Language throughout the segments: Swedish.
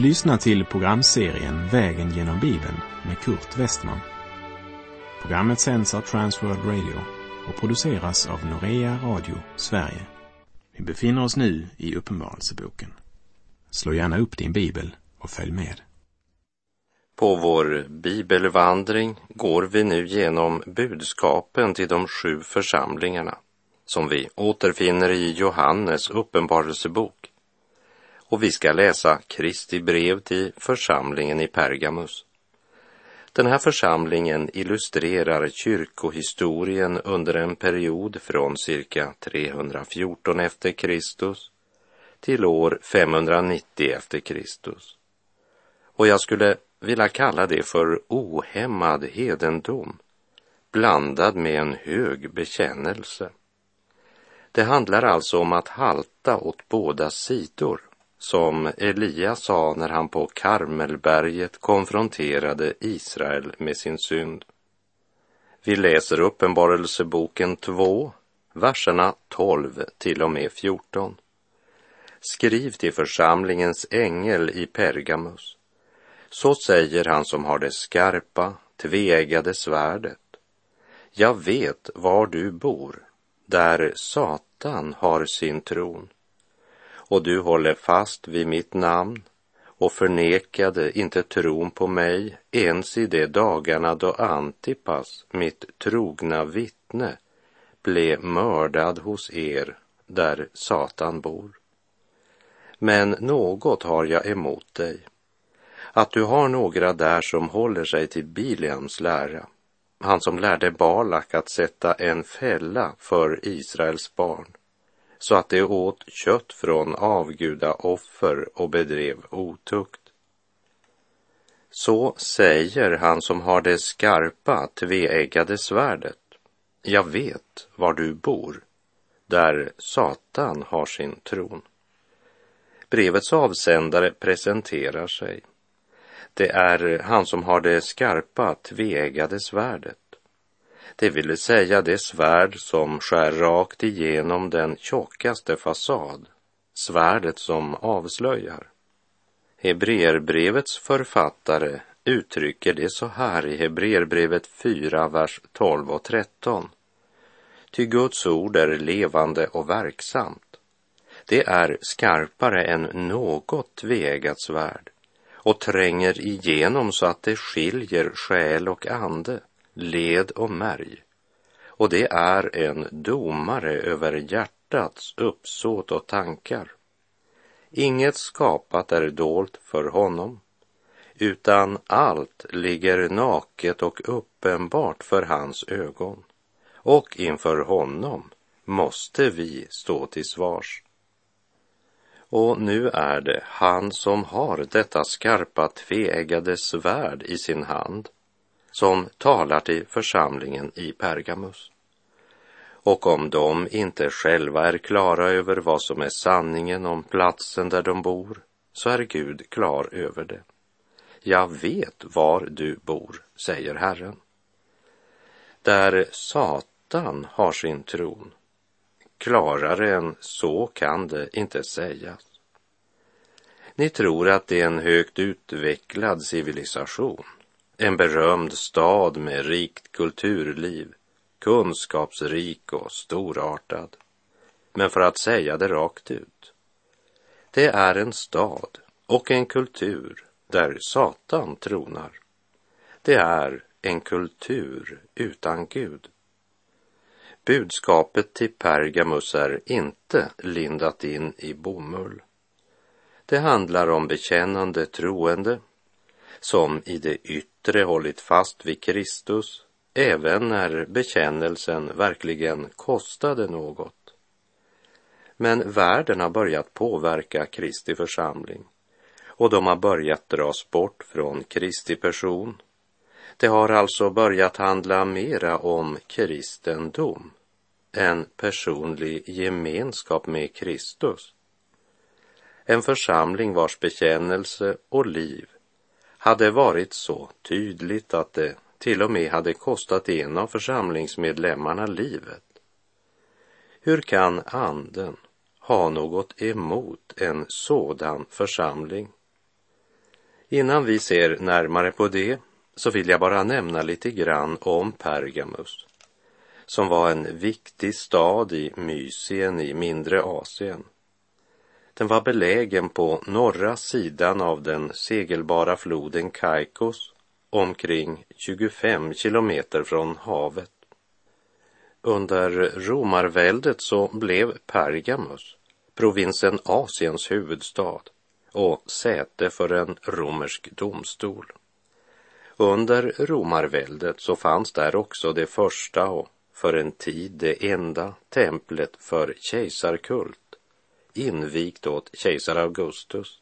Du lyssnar till programserien Vägen genom Bibeln med Kurt Westman. Programmet sänds av Transworld Radio och produceras av Norea Radio Sverige. Vi befinner oss nu i Uppenbarelseboken. Slå gärna upp din bibel och följ med. På vår bibelvandring går vi nu genom budskapen till de sju församlingarna som vi återfinner i Johannes uppenbarelsebok och vi ska läsa Kristi brev till församlingen i Pergamus. Den här församlingen illustrerar kyrkohistorien under en period från cirka 314 efter Kristus till år 590 efter Kristus. Och jag skulle vilja kalla det för ohämmad hedendom blandad med en hög bekännelse. Det handlar alltså om att halta åt båda sidor som Elia sa när han på Karmelberget konfronterade Israel med sin synd. Vi läser Uppenbarelseboken 2, verserna 12 till och med 14. Skriv till församlingens ängel i Pergamus. Så säger han som har det skarpa, tveeggade svärdet. Jag vet var du bor, där Satan har sin tron och du håller fast vid mitt namn och förnekade inte tron på mig ens i de dagarna då Antipas, mitt trogna vittne, blev mördad hos er där Satan bor. Men något har jag emot dig, att du har några där som håller sig till Biliams lära, han som lärde Balak att sätta en fälla för Israels barn så att de åt kött från avgudaoffer och bedrev otukt. Så säger han som har det skarpa, tveeggade svärdet. Jag vet var du bor, där Satan har sin tron. Brevets avsändare presenterar sig. Det är han som har det skarpa, tveeggade svärdet det vill säga det svärd som skär rakt igenom den tjockaste fasad, svärdet som avslöjar. Hebreerbrevets författare uttrycker det så här i Hebreerbrevet 4, vers 12 och 13. Ty Guds ord är levande och verksamt. Det är skarpare än något tveeggat svärd och tränger igenom så att det skiljer själ och ande led och märg. Och det är en domare över hjärtats uppsåt och tankar. Inget skapat är dolt för honom, utan allt ligger naket och uppenbart för hans ögon. Och inför honom måste vi stå till svars. Och nu är det han som har detta skarpa tveeggade svärd i sin hand som talar till församlingen i Pergamus. Och om de inte själva är klara över vad som är sanningen om platsen där de bor, så är Gud klar över det. Jag vet var du bor, säger Herren. Där Satan har sin tron, klarare än så kan det inte sägas. Ni tror att det är en högt utvecklad civilisation en berömd stad med rikt kulturliv, kunskapsrik och storartad. Men för att säga det rakt ut, det är en stad och en kultur där Satan tronar. Det är en kultur utan Gud. Budskapet till Pergamus är inte lindat in i bomull. Det handlar om bekännande troende som i det yttre hållit fast vid Kristus även när bekännelsen verkligen kostade något. Men världen har börjat påverka Kristi församling och de har börjat dras bort från Kristi person. Det har alltså börjat handla mera om kristendom än personlig gemenskap med Kristus. En församling vars bekännelse och liv hade varit så tydligt att det till och med hade kostat en av församlingsmedlemmarna livet. Hur kan anden ha något emot en sådan församling? Innan vi ser närmare på det så vill jag bara nämna lite grann om Pergamus som var en viktig stad i Mysien i mindre Asien. Den var belägen på norra sidan av den segelbara floden Kaikos omkring 25 kilometer från havet. Under romarväldet så blev Pergamus provinsen Asiens huvudstad och säte för en romersk domstol. Under romarväldet så fanns där också det första och för en tid det enda templet för kejsarkult invigt åt kejsar Augustus.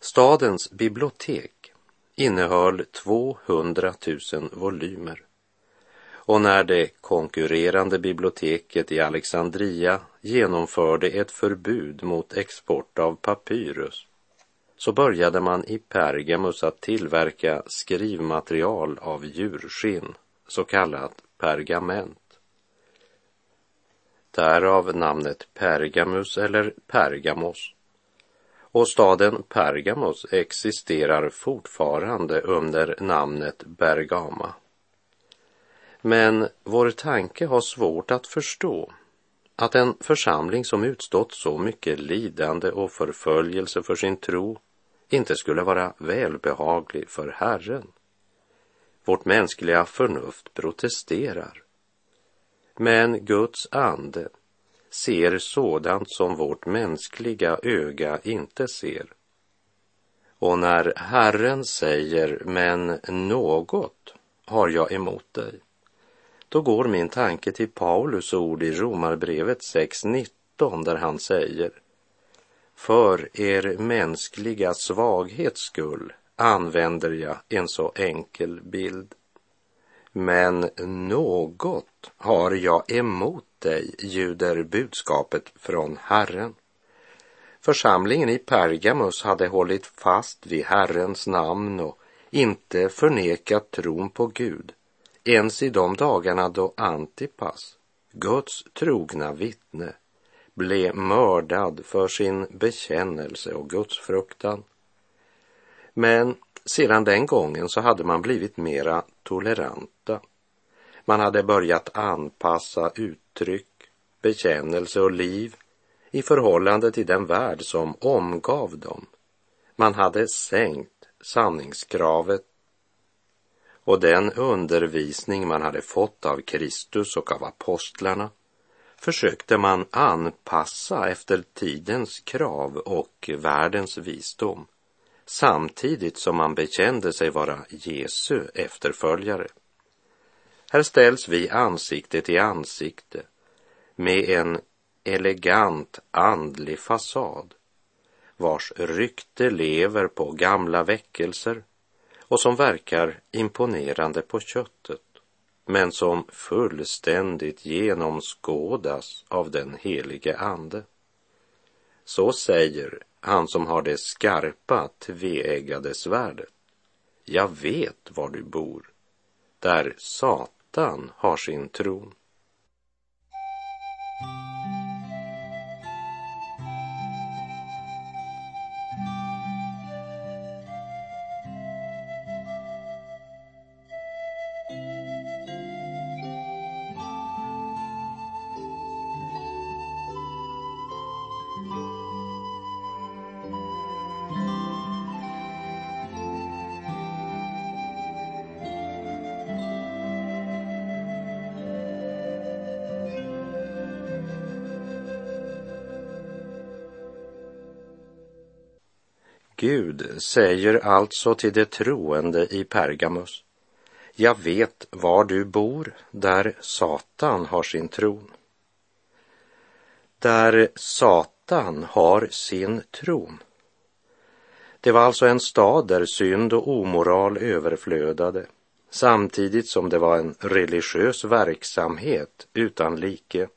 Stadens bibliotek innehöll 200 000 volymer och när det konkurrerande biblioteket i Alexandria genomförde ett förbud mot export av papyrus så började man i Pergamus att tillverka skrivmaterial av djurskinn, så kallat pergament. Därav namnet Pergamus eller Pergamos. Och staden Pergamos existerar fortfarande under namnet Bergama. Men vår tanke har svårt att förstå att en församling som utstått så mycket lidande och förföljelse för sin tro inte skulle vara välbehaglig för Herren. Vårt mänskliga förnuft protesterar. Men Guds ande ser sådant som vårt mänskliga öga inte ser. Och när Herren säger, men något har jag emot dig, då går min tanke till Paulus ord i Romarbrevet 6.19 där han säger För er mänskliga svaghets skull använder jag en så enkel bild. Men något har jag emot dig, ljuder budskapet från Herren. Församlingen i Pergamus hade hållit fast vid Herrens namn och inte förnekat tron på Gud ens i de dagarna då Antipas, Guds trogna vittne, blev mördad för sin bekännelse och Guds fruktan. Men sedan den gången så hade man blivit mera toleranta. Man hade börjat anpassa uttryck, bekännelse och liv i förhållande till den värld som omgav dem. Man hade sänkt sanningskravet och den undervisning man hade fått av Kristus och av apostlarna försökte man anpassa efter tidens krav och världens visdom samtidigt som man bekände sig vara Jesu efterföljare. Här ställs vi ansikte till ansikte med en elegant andlig fasad vars rykte lever på gamla väckelser och som verkar imponerande på köttet men som fullständigt genomskådas av den helige Ande. Så säger han som har det skarpa tveeggade svärdet. Jag vet var du bor, där Satan har sin tron. Säger alltså till de troende i Pergamus, jag vet var du bor, där Satan har sin tron. Där Satan har sin tron. Det var alltså en stad där synd och omoral överflödade, samtidigt som det var en religiös verksamhet utan like.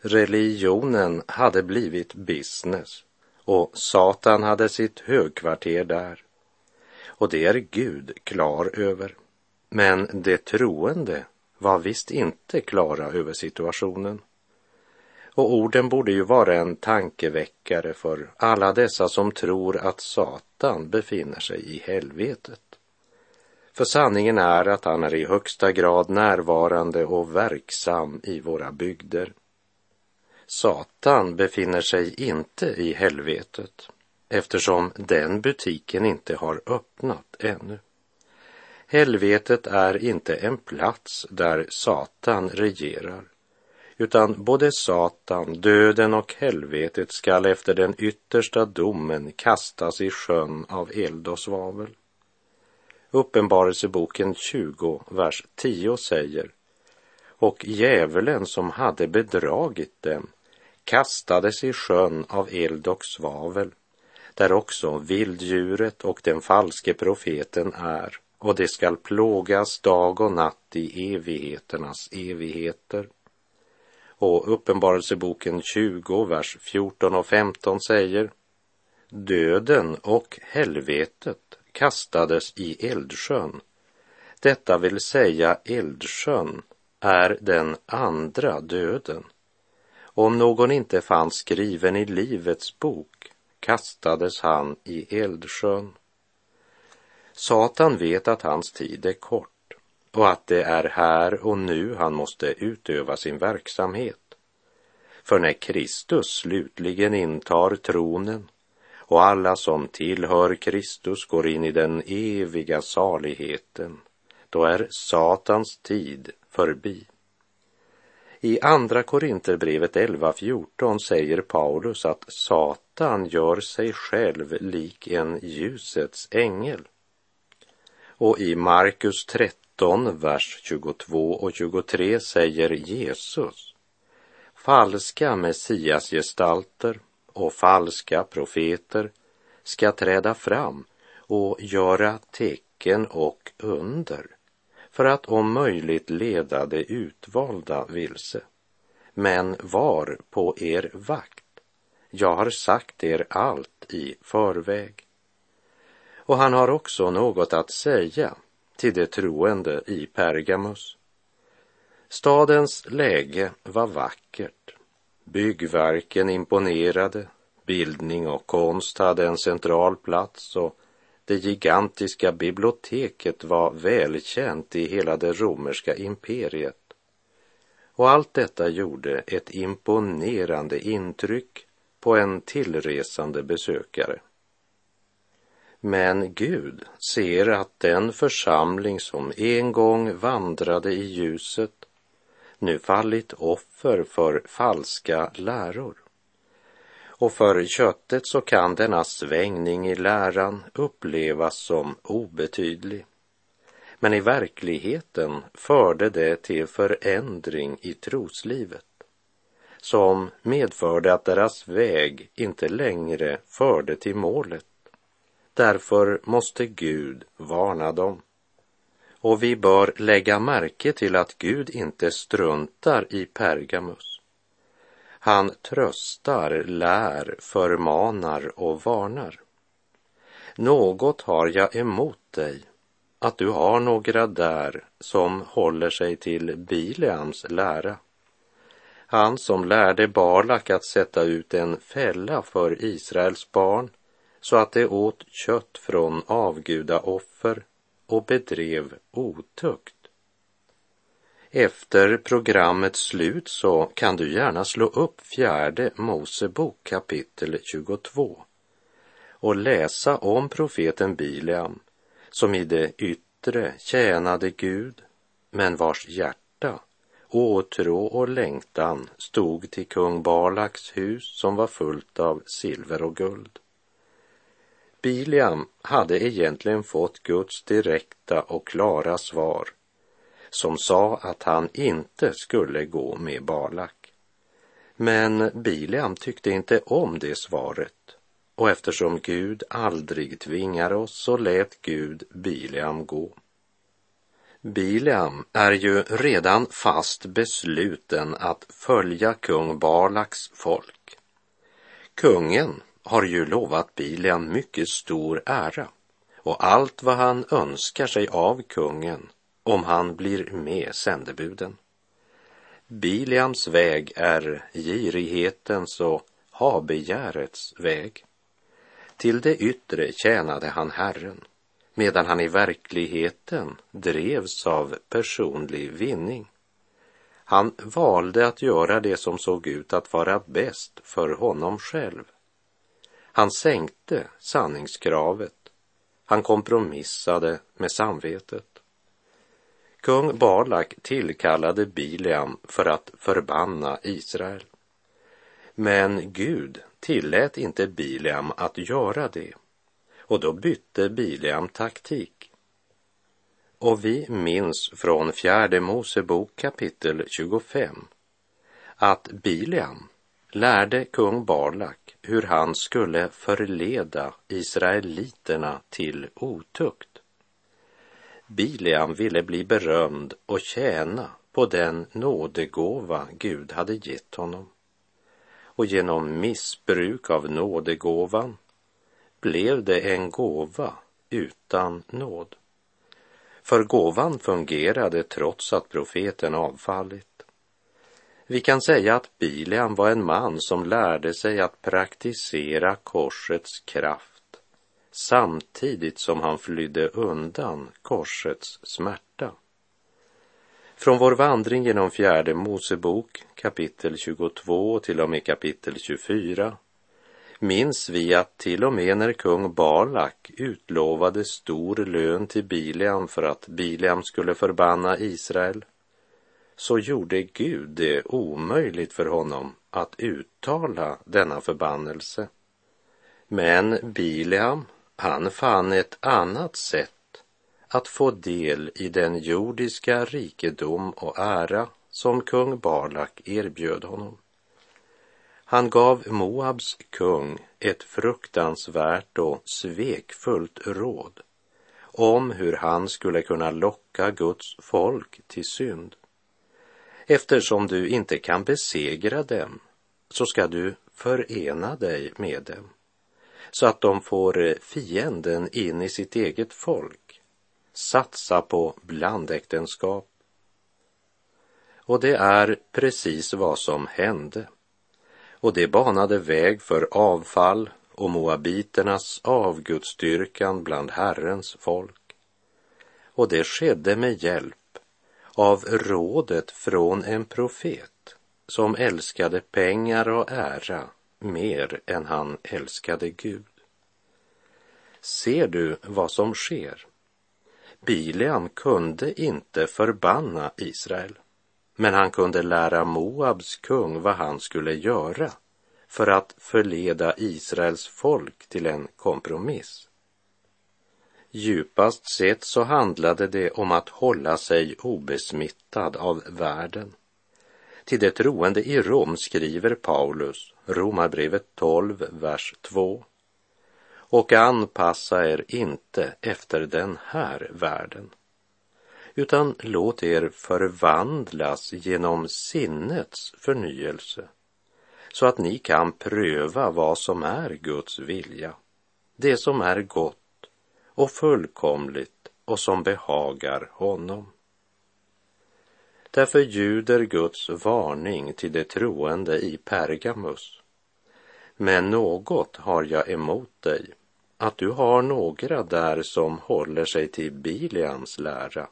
Religionen hade blivit business och Satan hade sitt högkvarter där. Och det är Gud klar över. Men de troende var visst inte klara över situationen. Och orden borde ju vara en tankeväckare för alla dessa som tror att Satan befinner sig i helvetet. För sanningen är att han är i högsta grad närvarande och verksam i våra bygder. Satan befinner sig inte i helvetet eftersom den butiken inte har öppnat ännu. Helvetet är inte en plats där Satan regerar, utan både Satan, döden och helvetet skall efter den yttersta domen kastas i sjön av eld och svavel. Uppenbarelseboken 20, vers 10 säger och djävulen som hade bedragit dem kastades i sjön av eld och svavel, där också vilddjuret och den falske profeten är, och det skall plågas dag och natt i evigheternas evigheter. Och Uppenbarelseboken 20, vers 14 och 15 säger Döden och helvetet kastades i eldsjön. Detta vill säga eldsjön är den andra döden. Om någon inte fanns skriven i Livets bok kastades han i eldsjön. Satan vet att hans tid är kort och att det är här och nu han måste utöva sin verksamhet. För när Kristus slutligen intar tronen och alla som tillhör Kristus går in i den eviga saligheten, då är Satans tid förbi. I Andra Korinterbrevet 11.14 säger Paulus att Satan gör sig själv lik en ljusets ängel. Och i Markus 13, vers 22 och 23 säger Jesus Falska messiasgestalter och falska profeter ska träda fram och göra tecken och under för att om möjligt leda de utvalda vilse. Men var på er vakt. Jag har sagt er allt i förväg. Och han har också något att säga till de troende i Pergamus. Stadens läge var vackert. Byggverken imponerade, bildning och konst hade en central plats och det gigantiska biblioteket var välkänt i hela det romerska imperiet. Och allt detta gjorde ett imponerande intryck på en tillresande besökare. Men Gud ser att den församling som en gång vandrade i ljuset nu fallit offer för falska läror. Och för köttet så kan denna svängning i läran upplevas som obetydlig. Men i verkligheten förde det till förändring i troslivet som medförde att deras väg inte längre förde till målet. Därför måste Gud varna dem. Och vi bör lägga märke till att Gud inte struntar i Pergamus. Han tröstar, lär, förmanar och varnar. Något har jag emot dig, att du har några där som håller sig till Bileams lära. Han som lärde Balak att sätta ut en fälla för Israels barn så att de åt kött från avgudaoffer och bedrev otukt. Efter programmets slut så kan du gärna slå upp fjärde Mosebok kapitel 22 och läsa om profeten Bileam som i det yttre tjänade Gud men vars hjärta, åtrå och längtan stod till kung Balaks hus som var fullt av silver och guld. Bileam hade egentligen fått Guds direkta och klara svar som sa att han inte skulle gå med Balak. Men Bileam tyckte inte om det svaret och eftersom Gud aldrig tvingar oss så lät Gud Bileam gå. Bileam är ju redan fast besluten att följa kung Balaks folk. Kungen har ju lovat Bileam mycket stor ära och allt vad han önskar sig av kungen om han blir med sändebuden. Biliams väg är girighetens och habegärets väg. Till det yttre tjänade han Herren, medan han i verkligheten drevs av personlig vinning. Han valde att göra det som såg ut att vara bäst för honom själv. Han sänkte sanningskravet. Han kompromissade med samvetet. Kung Balak tillkallade Bileam för att förbanna Israel. Men Gud tillät inte Bileam att göra det och då bytte Bileam taktik. Och vi minns från fjärde Mosebok kapitel 25 att Bileam lärde kung Balak hur han skulle förleda israeliterna till otukt. Bileam ville bli berömd och tjäna på den nådegåva Gud hade gett honom. Och genom missbruk av nådegåvan blev det en gåva utan nåd. För gåvan fungerade trots att profeten avfallit. Vi kan säga att Bileam var en man som lärde sig att praktisera korsets kraft samtidigt som han flydde undan korsets smärta. Från vår vandring genom fjärde Mosebok kapitel 22 till och med kapitel 24 minns vi att till och med när kung Balak utlovade stor lön till Bileam för att Bileam skulle förbanna Israel så gjorde Gud det omöjligt för honom att uttala denna förbannelse. Men Bileam, han fann ett annat sätt att få del i den jordiska rikedom och ära som kung Balak erbjöd honom. Han gav Moabs kung ett fruktansvärt och svekfullt råd om hur han skulle kunna locka Guds folk till synd. Eftersom du inte kan besegra dem så ska du förena dig med dem så att de får eh, fienden in i sitt eget folk, satsa på blandäktenskap. Och det är precis vad som hände och det banade väg för avfall och moabiternas avgudstyrkan bland Herrens folk. Och det skedde med hjälp av rådet från en profet som älskade pengar och ära mer än han älskade Gud. Ser du vad som sker? Bileam kunde inte förbanna Israel. Men han kunde lära Moabs kung vad han skulle göra för att förleda Israels folk till en kompromiss. Djupast sett så handlade det om att hålla sig obesmittad av världen. Till de troende i Rom skriver Paulus, Romarbrevet 12, vers 2. Och anpassa er inte efter den här världen utan låt er förvandlas genom sinnets förnyelse så att ni kan pröva vad som är Guds vilja, det som är gott och fullkomligt och som behagar honom. Därför ljuder Guds varning till de troende i Pergamus. Men något har jag emot dig, att du har några där som håller sig till Biliams lära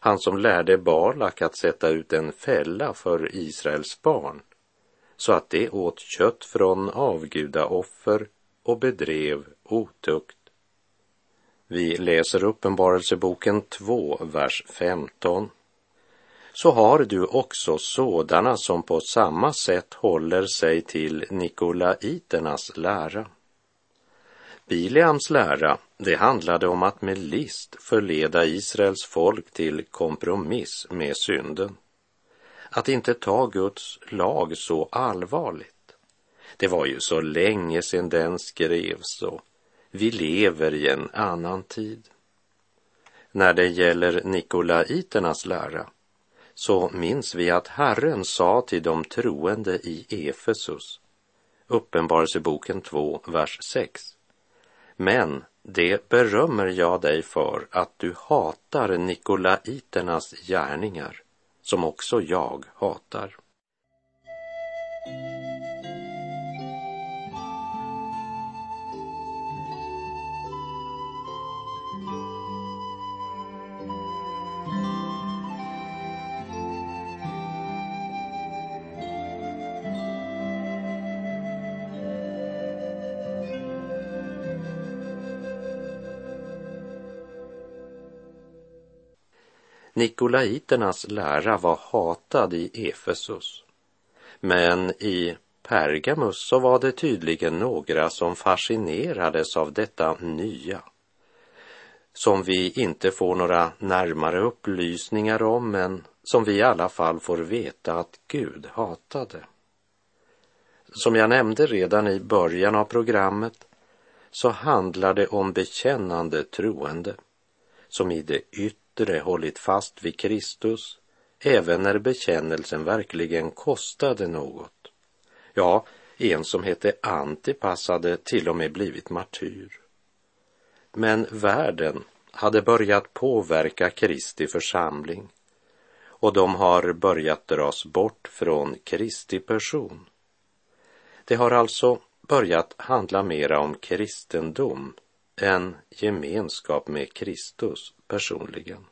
han som lärde Balak att sätta ut en fälla för Israels barn så att de åt kött från avgudaoffer och bedrev otukt. Vi läser Uppenbarelseboken 2, vers 15. Så har du också sådana som på samma sätt håller sig till nikolaiternas lära. Bileams lära, det handlade om att med list förleda Israels folk till kompromiss med synden. Att inte ta Guds lag så allvarligt. Det var ju så länge sedan den skrevs och vi lever i en annan tid. När det gäller nikolaiternas lära så minns vi att Herren sa till de troende i Efesus, Uppenbarelseboken 2, vers 6. Men det berömmer jag dig för att du hatar nikolaiternas gärningar som också jag hatar. Nikolaiternas lära var hatad i Efesus. Men i Pergamus så var det tydligen några som fascinerades av detta nya som vi inte får några närmare upplysningar om men som vi i alla fall får veta att Gud hatade. Som jag nämnde redan i början av programmet så handlar det om bekännande troende som i det yttre yttre hållit fast vid Kristus även när bekännelsen verkligen kostade något. Ja, en som hette Antipas hade till och med blivit martyr. Men världen hade börjat påverka Kristi församling och de har börjat dras bort från Kristi person. Det har alltså börjat handla mera om kristendom än gemenskap med Kristus personligen.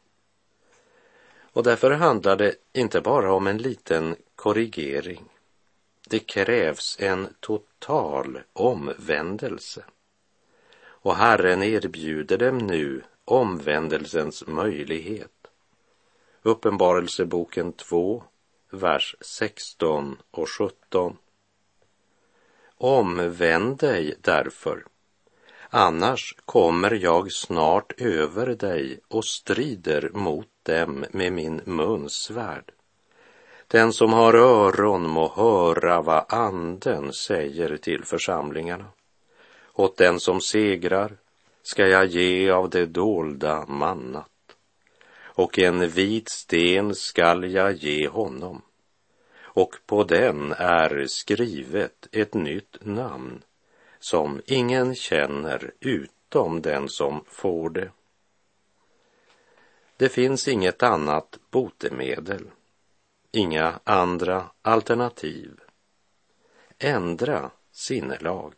Och därför handlar det inte bara om en liten korrigering. Det krävs en total omvändelse. Och Herren erbjuder dem nu omvändelsens möjlighet. Uppenbarelseboken 2, vers 16 och 17. Omvänd dig därför Annars kommer jag snart över dig och strider mot dem med min munsvärd. Den som har öron må höra vad anden säger till församlingarna. Åt den som segrar ska jag ge av det dolda mannat och en vit sten skall jag ge honom och på den är skrivet ett nytt namn som ingen känner utom den som får det. Det finns inget annat botemedel, inga andra alternativ. Ändra sinnelag.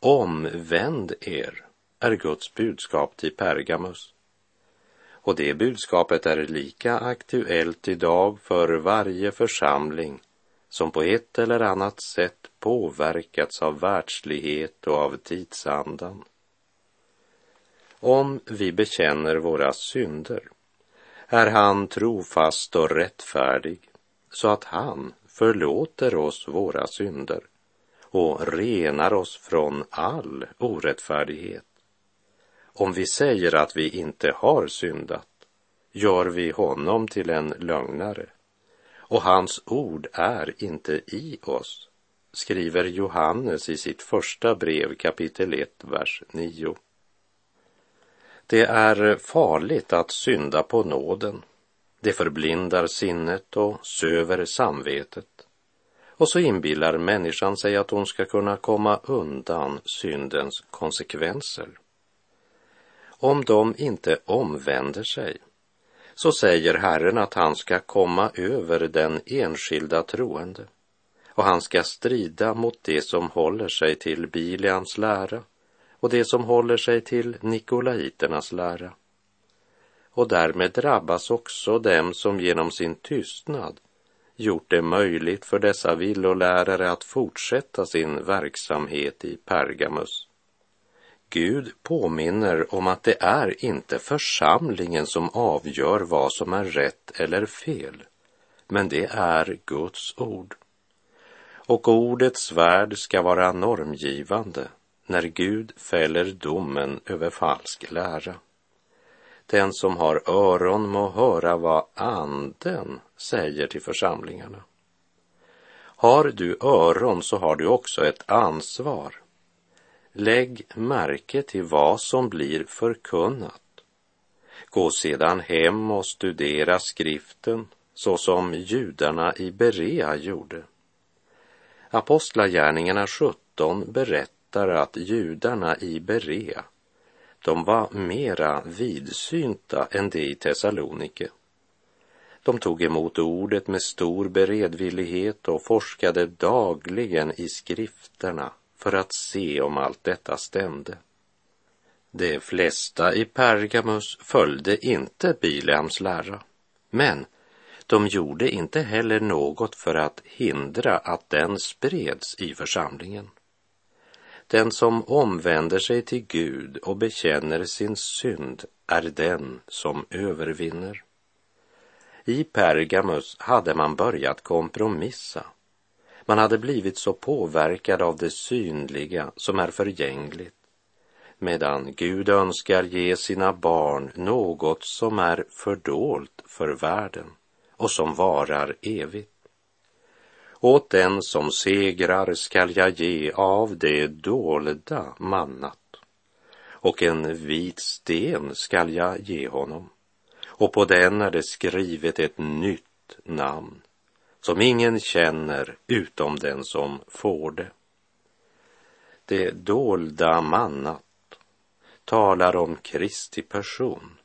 Omvänd er, är Guds budskap till Pergamus. Och det budskapet är lika aktuellt idag för varje församling som på ett eller annat sätt påverkats av världslighet och av tidsandan. Om vi bekänner våra synder är han trofast och rättfärdig så att han förlåter oss våra synder och renar oss från all orättfärdighet. Om vi säger att vi inte har syndat gör vi honom till en lögnare och hans ord är inte i oss, skriver Johannes i sitt första brev kapitel 1, vers 9. Det är farligt att synda på nåden. Det förblindar sinnet och söver samvetet. Och så inbillar människan sig att hon ska kunna komma undan syndens konsekvenser. Om de inte omvänder sig så säger Herren att han ska komma över den enskilda troende och han ska strida mot det som håller sig till Bilians lära och det som håller sig till Nikolaiternas lära. Och därmed drabbas också dem som genom sin tystnad gjort det möjligt för dessa villolärare att fortsätta sin verksamhet i Pergamus. Gud påminner om att det är inte församlingen som avgör vad som är rätt eller fel, men det är Guds ord. Och ordets värld ska vara normgivande när Gud fäller domen över falsk lära. Den som har öron må höra vad anden säger till församlingarna. Har du öron så har du också ett ansvar Lägg märke till vad som blir förkunnat. Gå sedan hem och studera skriften så som judarna i Berea gjorde. Apostlagärningarna 17 berättar att judarna i Berea, de var mera vidsynta än de i Thessalonike. De tog emot ordet med stor beredvillighet och forskade dagligen i skrifterna för att se om allt detta stämde. De flesta i Pergamus följde inte Bileams lära, men de gjorde inte heller något för att hindra att den spreds i församlingen. Den som omvänder sig till Gud och bekänner sin synd är den som övervinner. I Pergamus hade man börjat kompromissa. Man hade blivit så påverkad av det synliga som är förgängligt medan Gud önskar ge sina barn något som är fördolt för världen och som varar evigt. Åt den som segrar skall jag ge av det dolda mannat och en vit sten skall jag ge honom och på den är det skrivet ett nytt namn som ingen känner utom den som får det. Det dolda mannat talar om Kristi person,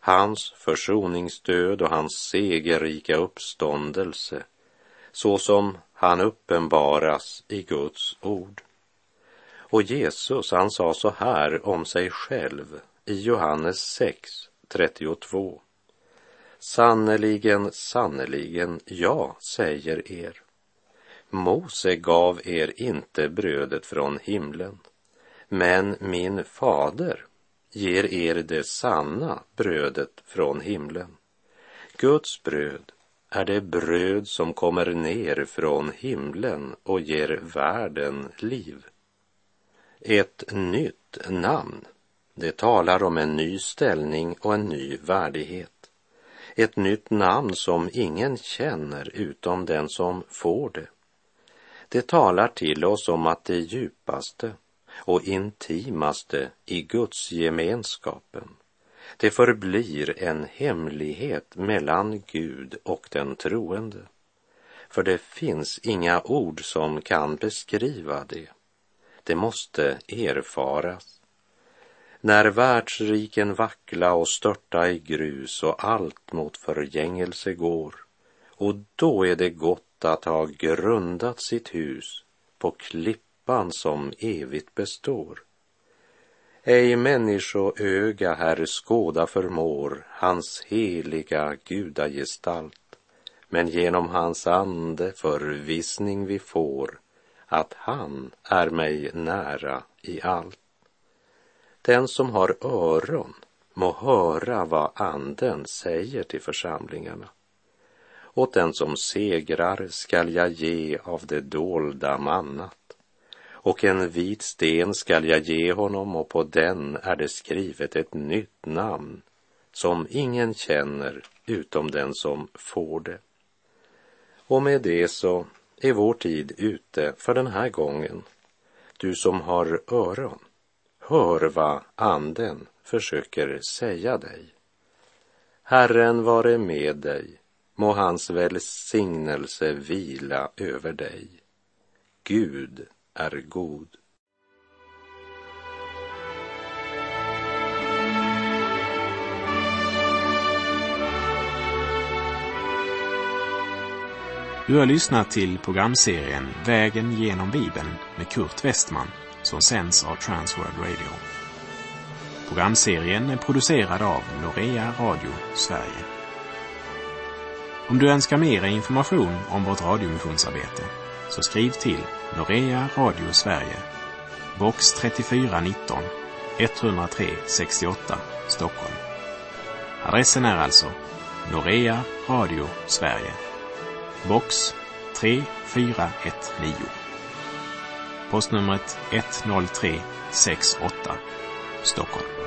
hans försoningsdöd och hans segerrika uppståndelse så som han uppenbaras i Guds ord. Och Jesus, han sa så här om sig själv i Johannes 6, 32. Sannerligen, sannerligen, jag säger er. Mose gav er inte brödet från himlen, men min fader ger er det sanna brödet från himlen. Guds bröd är det bröd som kommer ner från himlen och ger världen liv. Ett nytt namn, det talar om en ny ställning och en ny värdighet. Ett nytt namn som ingen känner utom den som får det. Det talar till oss om att det djupaste och intimaste i Guds gemenskapen det förblir en hemlighet mellan Gud och den troende. För det finns inga ord som kan beskriva det. Det måste erfaras. När världsriken vackla och störta i grus och allt mot förgängelse går och då är det gott att ha grundat sitt hus på klippan som evigt består ej människoöga här skåda förmår hans heliga gudagestalt, men genom hans ande förvissning vi får att han är mig nära i allt. Den som har öron må höra vad anden säger till församlingarna. Åt den som segrar skall jag ge av det dolda mannat och en vit sten skall jag ge honom och på den är det skrivet ett nytt namn som ingen känner utom den som får det. Och med det så är vår tid ute för den här gången. Du som har öron, hör vad anden försöker säga dig. Herren vare med dig, må hans välsignelse vila över dig. Gud är god. Du har lyssnat till programserien Vägen genom Bibeln med Kurt Westman som sänds av Transworld Radio. Programserien är producerad av Norea Radio Sverige. Om du önskar mer information om vårt radiomissionsarbete så skriv till Norea Radio Sverige, box 3419 103 68 Stockholm. Adressen är alltså Norea Radio Sverige, box 3419. Postnumret 10368 Stockholm.